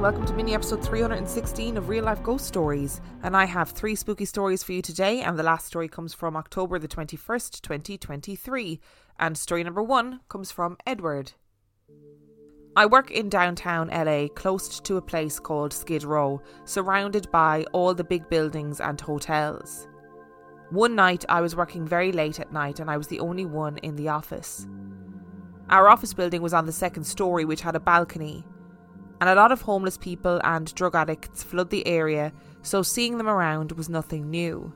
welcome to mini episode 316 of Real Life Ghost Stories. And I have three spooky stories for you today, and the last story comes from October the 21st, 2023. And story number one comes from Edward. I work in downtown LA, close to a place called Skid Row, surrounded by all the big buildings and hotels. One night I was working very late at night and I was the only one in the office. Our office building was on the second story, which had a balcony and a lot of homeless people and drug addicts flood the area, so seeing them around was nothing new.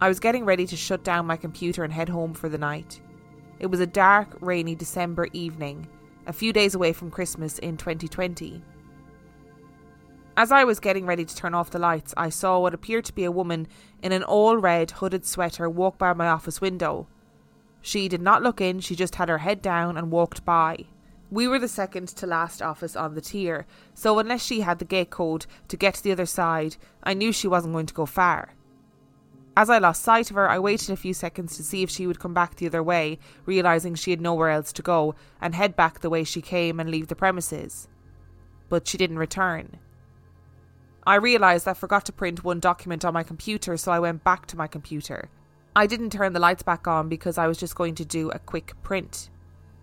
I was getting ready to shut down my computer and head home for the night. It was a dark, rainy December evening, a few days away from Christmas in 2020. As I was getting ready to turn off the lights, I saw what appeared to be a woman in an all red hooded sweater walk by my office window. She did not look in, she just had her head down and walked by. We were the second to last office on the tier, so unless she had the gate code to get to the other side, I knew she wasn't going to go far. As I lost sight of her, I waited a few seconds to see if she would come back the other way, realizing she had nowhere else to go, and head back the way she came and leave the premises. But she didn't return. I realised I forgot to print one document on my computer, so I went back to my computer. I didn't turn the lights back on because I was just going to do a quick print.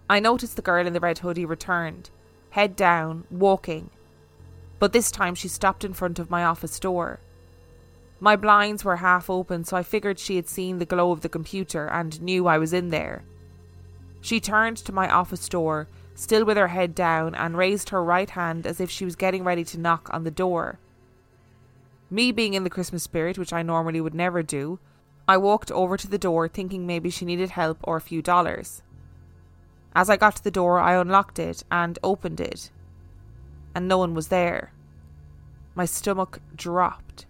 I noticed the girl in the red hoodie returned, head down, walking. But this time she stopped in front of my office door. My blinds were half open, so I figured she had seen the glow of the computer and knew I was in there. She turned to my office door, still with her head down, and raised her right hand as if she was getting ready to knock on the door. Me being in the Christmas spirit, which I normally would never do, I walked over to the door thinking maybe she needed help or a few dollars. As I got to the door, I unlocked it and opened it, and no one was there. My stomach dropped.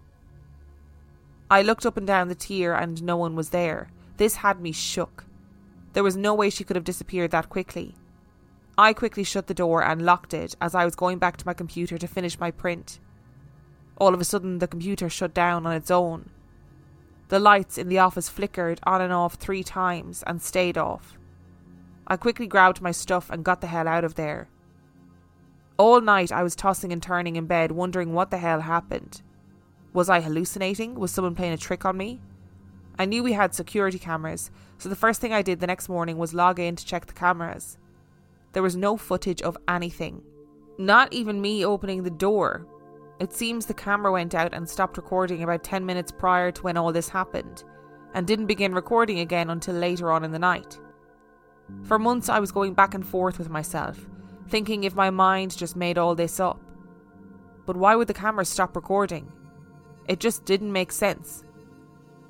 I looked up and down the tier, and no one was there. This had me shook. There was no way she could have disappeared that quickly. I quickly shut the door and locked it as I was going back to my computer to finish my print. All of a sudden, the computer shut down on its own. The lights in the office flickered on and off three times and stayed off. I quickly grabbed my stuff and got the hell out of there. All night I was tossing and turning in bed, wondering what the hell happened. Was I hallucinating? Was someone playing a trick on me? I knew we had security cameras, so the first thing I did the next morning was log in to check the cameras. There was no footage of anything. Not even me opening the door. It seems the camera went out and stopped recording about 10 minutes prior to when all this happened, and didn't begin recording again until later on in the night. For months, I was going back and forth with myself, thinking if my mind just made all this up. But why would the camera stop recording? It just didn't make sense.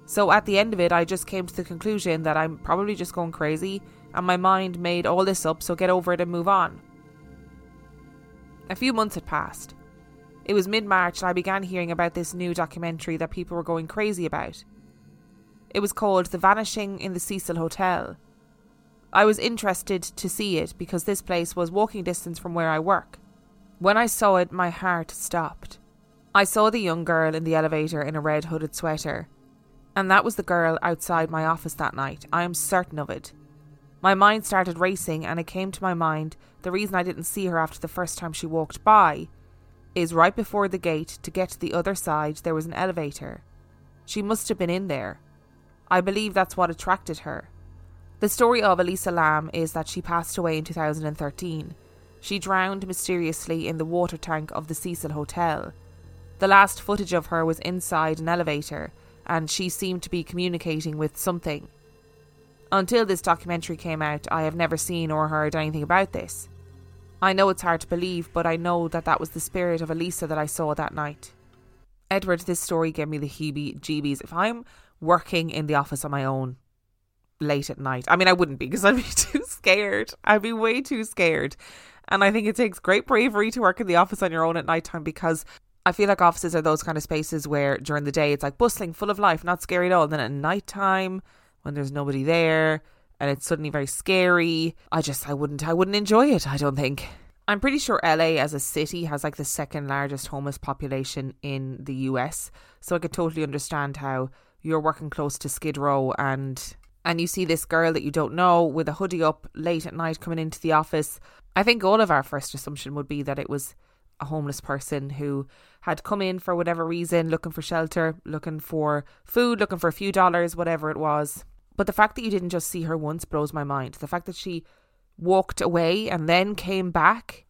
So at the end of it, I just came to the conclusion that I'm probably just going crazy and my mind made all this up, so get over it and move on. A few months had passed. It was mid March and I began hearing about this new documentary that people were going crazy about. It was called The Vanishing in the Cecil Hotel. I was interested to see it because this place was walking distance from where I work. When I saw it, my heart stopped. I saw the young girl in the elevator in a red hooded sweater. And that was the girl outside my office that night. I am certain of it. My mind started racing, and it came to my mind the reason I didn't see her after the first time she walked by is right before the gate to get to the other side there was an elevator. She must have been in there. I believe that's what attracted her. The story of Elisa Lam is that she passed away in 2013. She drowned mysteriously in the water tank of the Cecil Hotel. The last footage of her was inside an elevator, and she seemed to be communicating with something. Until this documentary came out, I have never seen or heard anything about this. I know it's hard to believe, but I know that that was the spirit of Elisa that I saw that night. Edward, this story gave me the heebie jeebies. If I'm working in the office on my own late at night, I mean, I wouldn't be because I'd be too scared. I'd be way too scared. And I think it takes great bravery to work in the office on your own at nighttime because I feel like offices are those kind of spaces where during the day it's like bustling, full of life, not scary at all. And then at nighttime, when there's nobody there and it's suddenly very scary, I just I wouldn't I wouldn't enjoy it, I don't think. I'm pretty sure LA as a city has like the second largest homeless population in the US. So I could totally understand how you're working close to Skid Row and and you see this girl that you don't know with a hoodie up late at night coming into the office. I think all of our first assumption would be that it was a homeless person who had come in for whatever reason, looking for shelter, looking for food, looking for a few dollars, whatever it was. But the fact that you didn't just see her once blows my mind. The fact that she walked away and then came back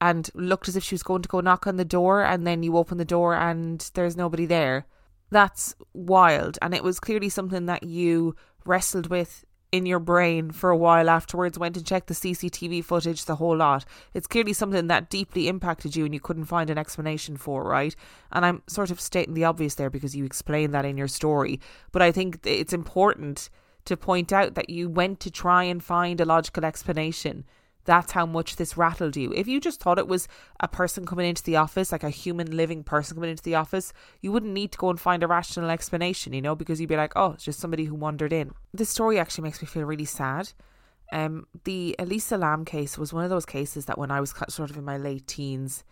and looked as if she was going to go knock on the door and then you open the door and there's nobody there. That's wild. And it was clearly something that you wrestled with in your brain for a while afterwards, went and checked the CCTV footage, the whole lot. It's clearly something that deeply impacted you and you couldn't find an explanation for, right? And I'm sort of stating the obvious there because you explain that in your story. But I think it's important to point out that you went to try and find a logical explanation. That's how much this rattled you. If you just thought it was a person coming into the office, like a human living person coming into the office, you wouldn't need to go and find a rational explanation, you know, because you'd be like, oh, it's just somebody who wandered in. This story actually makes me feel really sad. Um, the Elisa Lam case was one of those cases that when I was sort of in my late teens,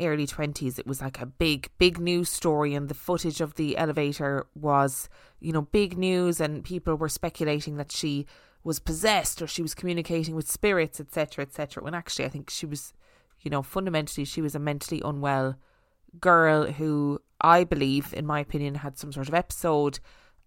early 20s it was like a big big news story and the footage of the elevator was you know big news and people were speculating that she was possessed or she was communicating with spirits etc etc when actually i think she was you know fundamentally she was a mentally unwell girl who i believe in my opinion had some sort of episode.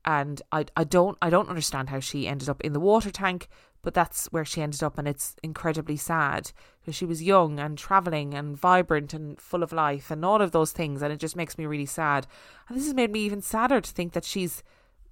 And I I don't I don't understand how she ended up in the water tank but that's where she ended up and it's incredibly sad. Because she was young and traveling and vibrant and full of life and all of those things and it just makes me really sad. And this has made me even sadder to think that she's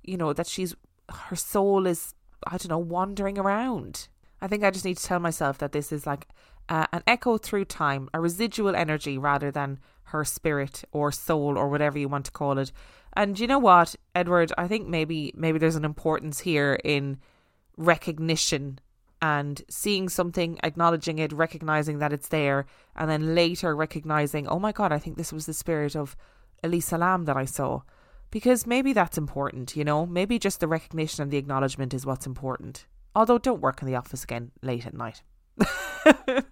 you know that she's her soul is i don't know wandering around. I think i just need to tell myself that this is like uh, an echo through time a residual energy rather than her spirit or soul or whatever you want to call it. And you know what edward? I think maybe maybe there's an importance here in recognition and seeing something, acknowledging it, recognizing that it's there, and then later recognizing, oh my God, I think this was the spirit of Elisa Lam that I saw. Because maybe that's important, you know? Maybe just the recognition and the acknowledgement is what's important. Although, don't work in the office again late at night.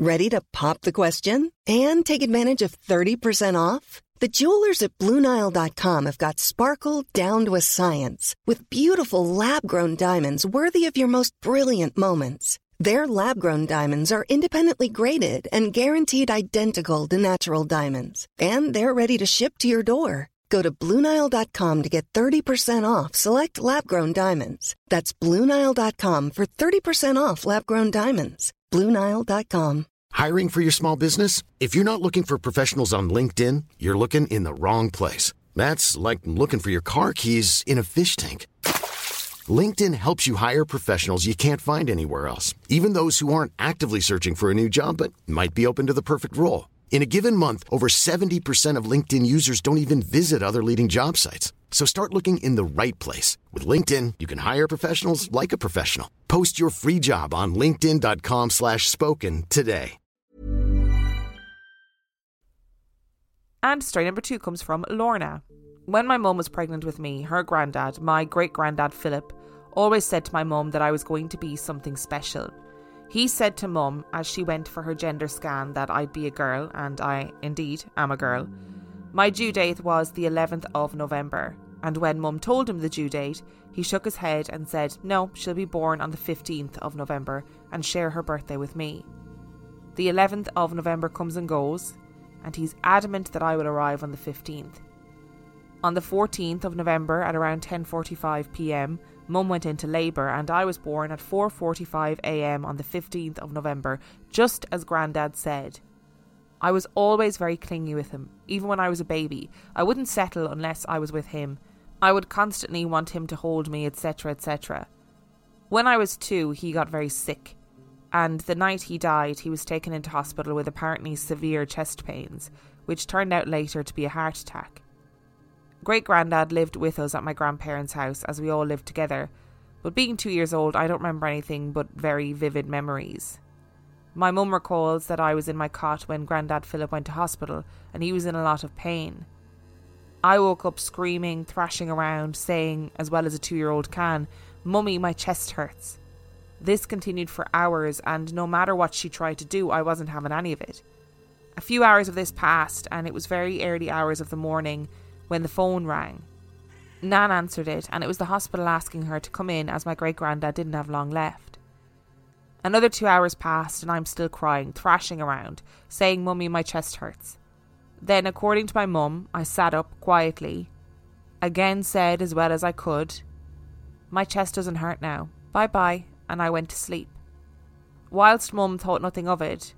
Ready to pop the question and take advantage of 30% off? The jewelers at Bluenile.com have got sparkle down to a science with beautiful lab grown diamonds worthy of your most brilliant moments. Their lab grown diamonds are independently graded and guaranteed identical to natural diamonds, and they're ready to ship to your door. Go to Bluenile.com to get 30% off select lab grown diamonds. That's Bluenile.com for 30% off lab grown diamonds. Bluenile.com. Hiring for your small business? If you're not looking for professionals on LinkedIn, you're looking in the wrong place. That's like looking for your car keys in a fish tank. LinkedIn helps you hire professionals you can't find anywhere else, even those who aren't actively searching for a new job but might be open to the perfect role. In a given month, over 70% of LinkedIn users don't even visit other leading job sites. So start looking in the right place. With LinkedIn, you can hire professionals like a professional. Post your free job on linkedin.com slash spoken today. And story number two comes from Lorna. When my mum was pregnant with me, her granddad, my great granddad Philip, always said to my mum that I was going to be something special. He said to mum as she went for her gender scan that I'd be a girl, and I indeed am a girl. My due date was the 11th of November, and when mum told him the due date, he shook his head and said, No, she'll be born on the 15th of November and share her birthday with me. The 11th of November comes and goes, and he's adamant that I will arrive on the 15th. On the 14th of November at around 10:45 p.m., mum went into labour and I was born at 4:45 a.m. on the 15th of November, just as granddad said. I was always very clingy with him, even when I was a baby. I wouldn't settle unless I was with him. I would constantly want him to hold me, etc., etc. When I was two, he got very sick, and the night he died, he was taken into hospital with apparently severe chest pains, which turned out later to be a heart attack. Great granddad lived with us at my grandparents' house as we all lived together, but being two years old, I don't remember anything but very vivid memories. My mum recalls that I was in my cot when Grandad Philip went to hospital and he was in a lot of pain. I woke up screaming, thrashing around, saying, as well as a two year old can, Mummy, my chest hurts. This continued for hours, and no matter what she tried to do, I wasn't having any of it. A few hours of this passed, and it was very early hours of the morning when the phone rang. Nan answered it, and it was the hospital asking her to come in as my great granddad didn't have long left. Another two hours passed, and I'm still crying, thrashing around, saying, Mummy, my chest hurts. Then, according to my mum, I sat up quietly, again said as well as I could, My chest doesn't hurt now. Bye bye, and I went to sleep. Whilst mum thought nothing of it,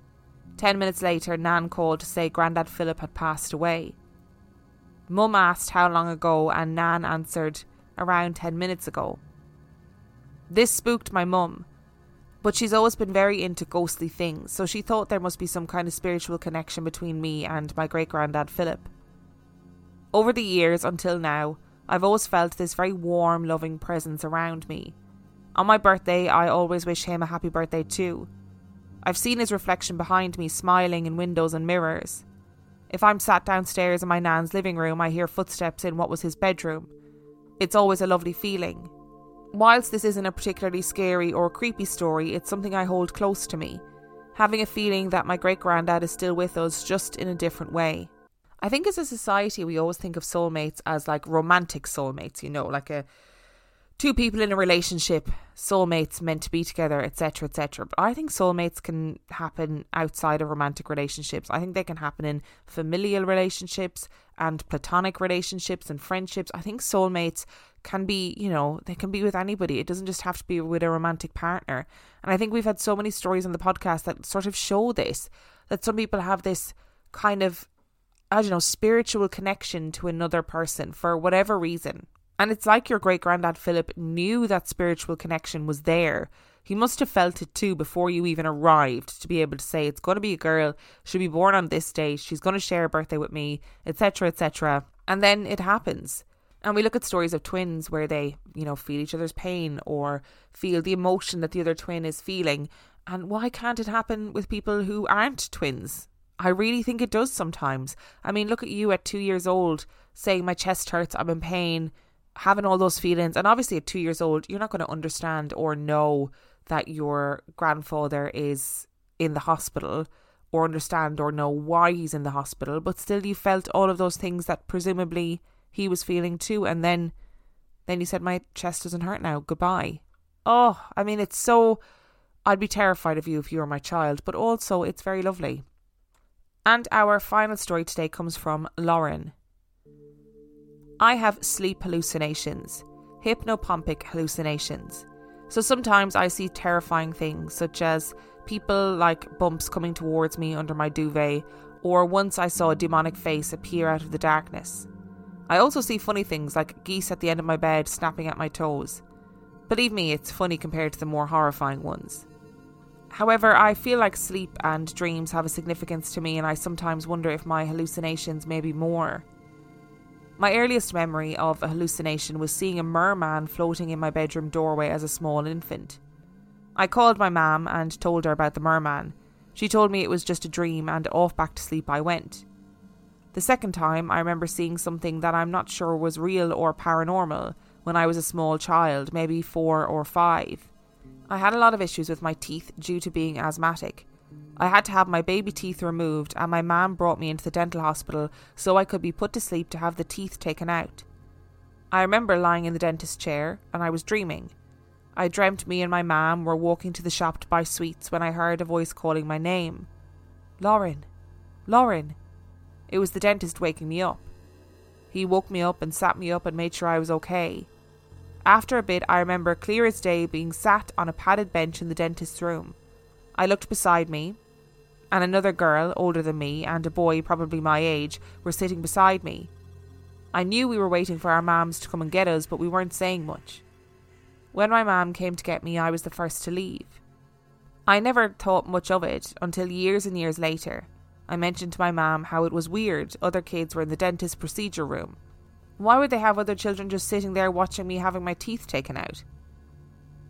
ten minutes later, Nan called to say Grandad Philip had passed away. Mum asked how long ago, and Nan answered, around ten minutes ago. This spooked my mum, but she's always been very into ghostly things, so she thought there must be some kind of spiritual connection between me and my great granddad Philip. Over the years until now, I've always felt this very warm, loving presence around me. On my birthday, I always wish him a happy birthday too. I've seen his reflection behind me smiling in windows and mirrors. If I'm sat downstairs in my nan's living room, I hear footsteps in what was his bedroom. It's always a lovely feeling. Whilst this isn't a particularly scary or creepy story, it's something I hold close to me, having a feeling that my great granddad is still with us, just in a different way. I think as a society, we always think of soulmates as like romantic soulmates, you know, like a two people in a relationship, soulmates meant to be together, etc., etc. But I think soulmates can happen outside of romantic relationships. I think they can happen in familial relationships and platonic relationships and friendships. I think soulmates can be, you know, they can be with anybody. It doesn't just have to be with a romantic partner. And I think we've had so many stories on the podcast that sort of show this that some people have this kind of I don't know, spiritual connection to another person for whatever reason. And it's like your great granddad Philip knew that spiritual connection was there. He must have felt it too before you even arrived to be able to say, it's going to be a girl, she'll be born on this day, she's going to share a birthday with me, etc., etc. And then it happens. And we look at stories of twins where they, you know, feel each other's pain or feel the emotion that the other twin is feeling. And why can't it happen with people who aren't twins? I really think it does sometimes. I mean, look at you at two years old saying, My chest hurts, I'm in pain, having all those feelings. And obviously, at two years old, you're not going to understand or know that your grandfather is in the hospital or understand or know why he's in the hospital. But still, you felt all of those things that presumably he was feeling too and then then you said my chest doesn't hurt now goodbye oh i mean it's so i'd be terrified of you if you were my child but also it's very lovely and our final story today comes from lauren i have sleep hallucinations hypnopompic hallucinations so sometimes i see terrifying things such as people like bumps coming towards me under my duvet or once i saw a demonic face appear out of the darkness I also see funny things like geese at the end of my bed snapping at my toes. Believe me, it's funny compared to the more horrifying ones. However, I feel like sleep and dreams have a significance to me, and I sometimes wonder if my hallucinations may be more. My earliest memory of a hallucination was seeing a merman floating in my bedroom doorway as a small infant. I called my mam and told her about the merman. She told me it was just a dream, and off back to sleep I went. The second time, I remember seeing something that I'm not sure was real or paranormal when I was a small child, maybe four or five. I had a lot of issues with my teeth due to being asthmatic. I had to have my baby teeth removed, and my mam brought me into the dental hospital so I could be put to sleep to have the teeth taken out. I remember lying in the dentist's chair, and I was dreaming. I dreamt me and my mam were walking to the shop to buy sweets when I heard a voice calling my name. Lauren, Lauren. It was the dentist waking me up. He woke me up and sat me up and made sure I was okay. After a bit, I remember clear as day being sat on a padded bench in the dentist's room. I looked beside me, and another girl, older than me, and a boy, probably my age, were sitting beside me. I knew we were waiting for our mams to come and get us, but we weren't saying much. When my mam came to get me, I was the first to leave. I never thought much of it until years and years later. I mentioned to my mam how it was weird other kids were in the dentist procedure room. Why would they have other children just sitting there watching me having my teeth taken out?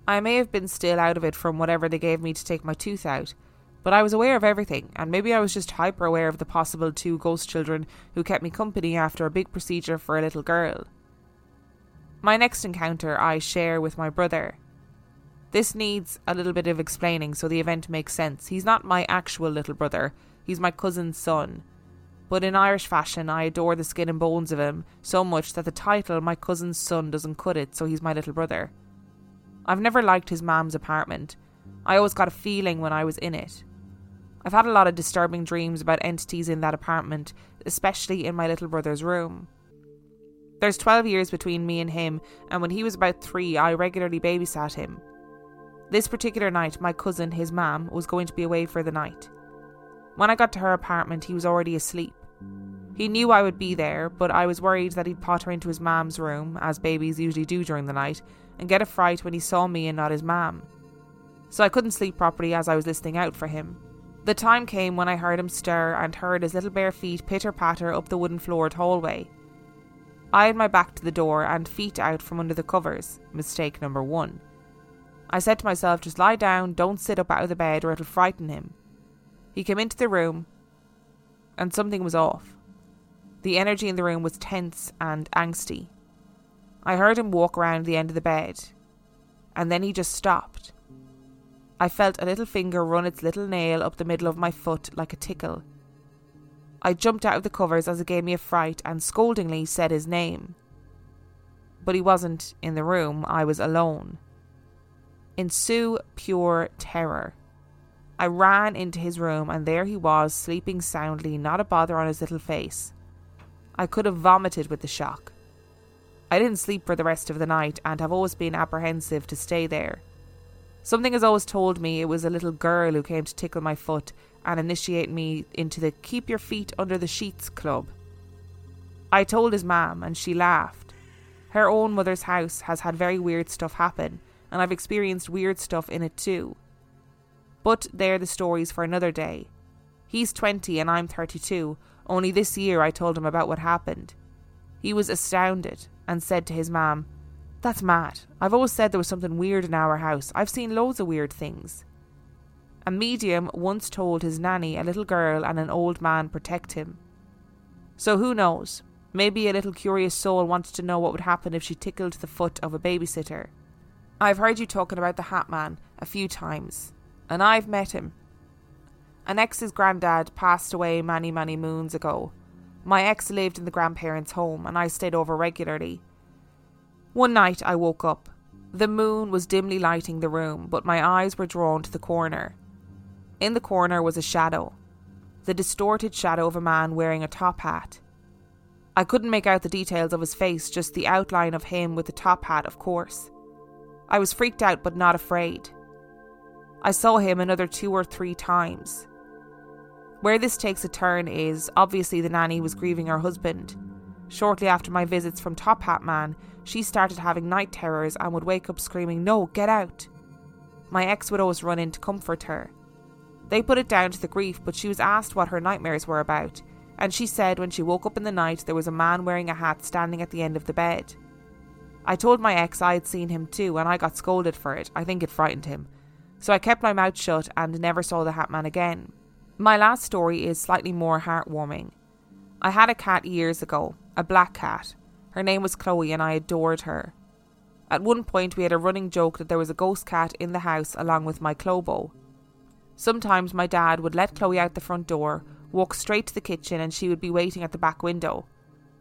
I may have been still out of it from whatever they gave me to take my tooth out, but I was aware of everything, and maybe I was just hyper aware of the possible two ghost children who kept me company after a big procedure for a little girl. My next encounter I share with my brother. This needs a little bit of explaining so the event makes sense. He's not my actual little brother, he's my cousin's son. But in Irish fashion, I adore the skin and bones of him so much that the title My Cousin's Son doesn't cut it, so he's my little brother. I've never liked his mam's apartment. I always got a feeling when I was in it. I've had a lot of disturbing dreams about entities in that apartment, especially in my little brother's room. There's 12 years between me and him, and when he was about three, I regularly babysat him. This particular night, my cousin, his mam, was going to be away for the night. When I got to her apartment, he was already asleep. He knew I would be there, but I was worried that he'd potter into his mam's room, as babies usually do during the night, and get a fright when he saw me and not his mam. So I couldn't sleep properly as I was listening out for him. The time came when I heard him stir and heard his little bare feet pitter patter up the wooden floored hallway. I had my back to the door and feet out from under the covers. Mistake number one. I said to myself, just lie down, don't sit up out of the bed or it'll frighten him. He came into the room, and something was off. The energy in the room was tense and angsty. I heard him walk around the end of the bed, and then he just stopped. I felt a little finger run its little nail up the middle of my foot like a tickle. I jumped out of the covers as it gave me a fright and scoldingly said his name. But he wasn't in the room, I was alone. Ensue pure terror. I ran into his room, and there he was, sleeping soundly, not a bother on his little face. I could have vomited with the shock. I didn't sleep for the rest of the night and have always been apprehensive to stay there. Something has always told me it was a little girl who came to tickle my foot and initiate me into the Keep Your Feet Under the Sheets club. I told his mam, and she laughed. Her own mother's house has had very weird stuff happen, and I've experienced weird stuff in it too. But they're the stories for another day. He's 20 and I'm 32. Only this year I told him about what happened. He was astounded and said to his mam, That's mad. I've always said there was something weird in our house. I've seen loads of weird things. A medium once told his nanny a little girl and an old man protect him. So who knows? Maybe a little curious soul wanted to know what would happen if she tickled the foot of a babysitter. I've heard you talking about the Hat Man a few times and I've met him. An ex's granddad passed away many, many moons ago. My ex lived in the grandparents' home, and I stayed over regularly. One night I woke up. The moon was dimly lighting the room, but my eyes were drawn to the corner. In the corner was a shadow the distorted shadow of a man wearing a top hat. I couldn't make out the details of his face, just the outline of him with the top hat, of course. I was freaked out but not afraid. I saw him another two or three times. Where this takes a turn is obviously the nanny was grieving her husband. Shortly after my visits from Top Hat Man, she started having night terrors and would wake up screaming, No, get out! My ex would always run in to comfort her. They put it down to the grief, but she was asked what her nightmares were about, and she said when she woke up in the night there was a man wearing a hat standing at the end of the bed. I told my ex I had seen him too, and I got scolded for it. I think it frightened him so I kept my mouth shut and never saw the Hat Man again. My last story is slightly more heartwarming. I had a cat years ago, a black cat. Her name was Chloe and I adored her. At one point, we had a running joke that there was a ghost cat in the house along with my Clobo. Sometimes my dad would let Chloe out the front door, walk straight to the kitchen, and she would be waiting at the back window.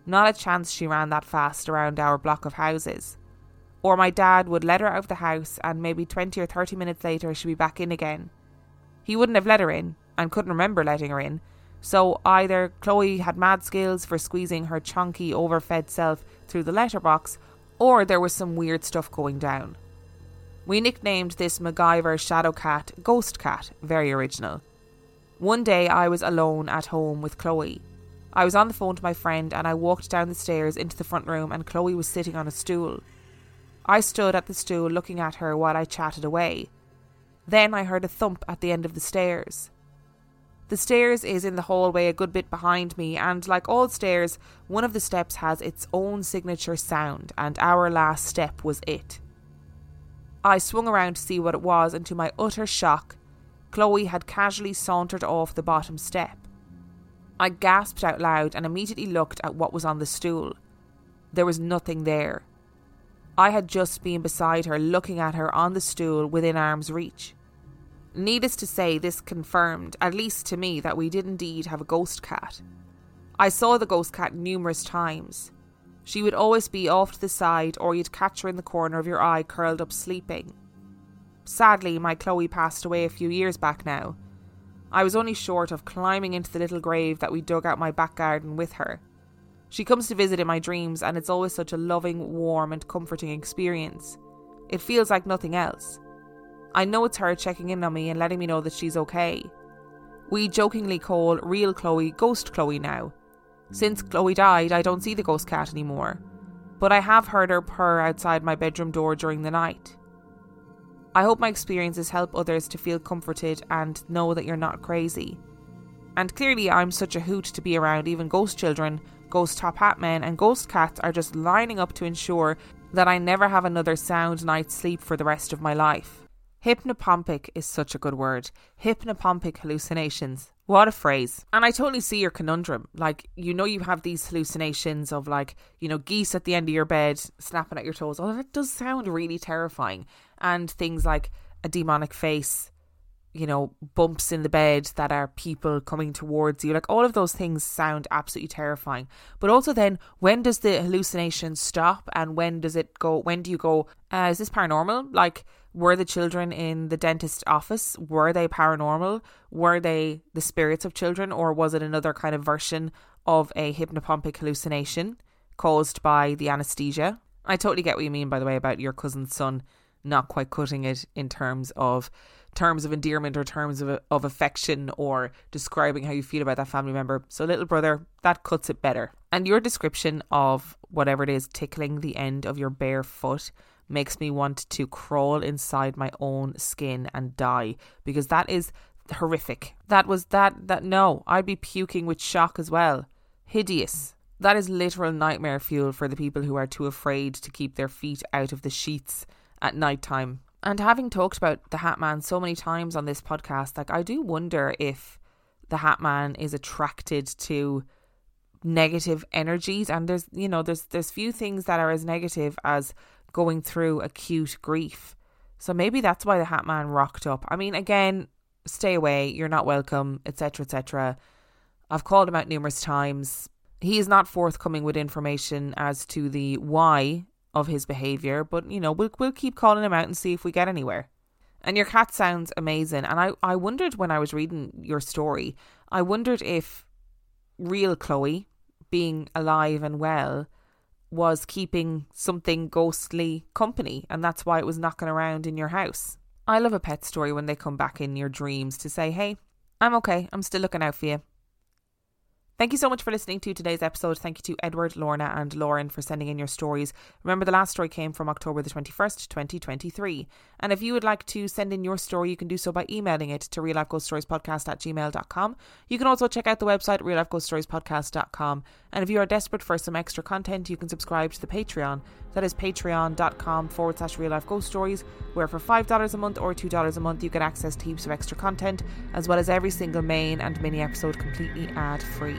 Not a chance she ran that fast around our block of houses or my dad would let her out of the house and maybe 20 or 30 minutes later she'd be back in again. He wouldn't have let her in and couldn't remember letting her in, so either Chloe had mad skills for squeezing her chunky, overfed self through the letterbox, or there was some weird stuff going down. We nicknamed this MacGyver shadow cat Ghost Cat, very original. One day I was alone at home with Chloe. I was on the phone to my friend and I walked down the stairs into the front room and Chloe was sitting on a stool. I stood at the stool looking at her while I chatted away. Then I heard a thump at the end of the stairs. The stairs is in the hallway a good bit behind me, and like all stairs, one of the steps has its own signature sound, and our last step was it. I swung around to see what it was, and to my utter shock, Chloe had casually sauntered off the bottom step. I gasped out loud and immediately looked at what was on the stool. There was nothing there. I had just been beside her, looking at her on the stool within arm's reach. Needless to say, this confirmed, at least to me, that we did indeed have a ghost cat. I saw the ghost cat numerous times. She would always be off to the side, or you'd catch her in the corner of your eye, curled up sleeping. Sadly, my Chloe passed away a few years back now. I was only short of climbing into the little grave that we dug out my back garden with her. She comes to visit in my dreams, and it's always such a loving, warm, and comforting experience. It feels like nothing else. I know it's her checking in on me and letting me know that she's okay. We jokingly call real Chloe Ghost Chloe now. Since Chloe died, I don't see the ghost cat anymore, but I have heard her purr outside my bedroom door during the night. I hope my experiences help others to feel comforted and know that you're not crazy. And clearly, I'm such a hoot to be around, even ghost children Ghost Top Hat Men, and Ghost Cats are just lining up to ensure that I never have another sound night's sleep for the rest of my life. Hypnopompic is such a good word. Hypnopompic hallucinations. What a phrase. And I totally see your conundrum. Like, you know, you have these hallucinations of, like, you know, geese at the end of your bed snapping at your toes. Oh, that does sound really terrifying. And things like a demonic face, you know, bumps in the bed that are people coming towards you. Like all of those things sound absolutely terrifying. But also, then, when does the hallucination stop and when does it go? When do you go, uh, is this paranormal? Like, were the children in the dentist's office, were they paranormal? Were they the spirits of children? Or was it another kind of version of a hypnopompic hallucination caused by the anesthesia? I totally get what you mean, by the way, about your cousin's son not quite cutting it in terms of terms of endearment or terms of, of affection or describing how you feel about that family member. So, little brother, that cuts it better. And your description of whatever it is tickling the end of your bare foot makes me want to crawl inside my own skin and die because that is horrific. That was that, that, no, I'd be puking with shock as well. Hideous. That is literal nightmare fuel for the people who are too afraid to keep their feet out of the sheets at night time. And having talked about the Hat Man so many times on this podcast, like I do wonder if the Hat Man is attracted to negative energies and there's you know there's there's few things that are as negative as going through acute grief. So maybe that's why the Hat Man rocked up. I mean again, stay away, you're not welcome, etc etc. I've called him out numerous times. He is not forthcoming with information as to the why of his behavior, but you know, we'll we'll keep calling him out and see if we get anywhere. And your cat sounds amazing. And I, I wondered when I was reading your story, I wondered if real Chloe, being alive and well, was keeping something ghostly company, and that's why it was knocking around in your house. I love a pet story when they come back in your dreams to say, hey, I'm okay, I'm still looking out for you. Thank you so much for listening to today's episode. Thank you to Edward, Lorna, and Lauren for sending in your stories. Remember, the last story came from October the 21st, 2023. And if you would like to send in your story, you can do so by emailing it to real life ghost stories podcast at gmail.com. You can also check out the website, real. And if you are desperate for some extra content, you can subscribe to the Patreon. That is patreon.com forward slash real life ghost stories, where for $5 a month or $2 a month, you get access to heaps of extra content, as well as every single main and mini episode completely ad free.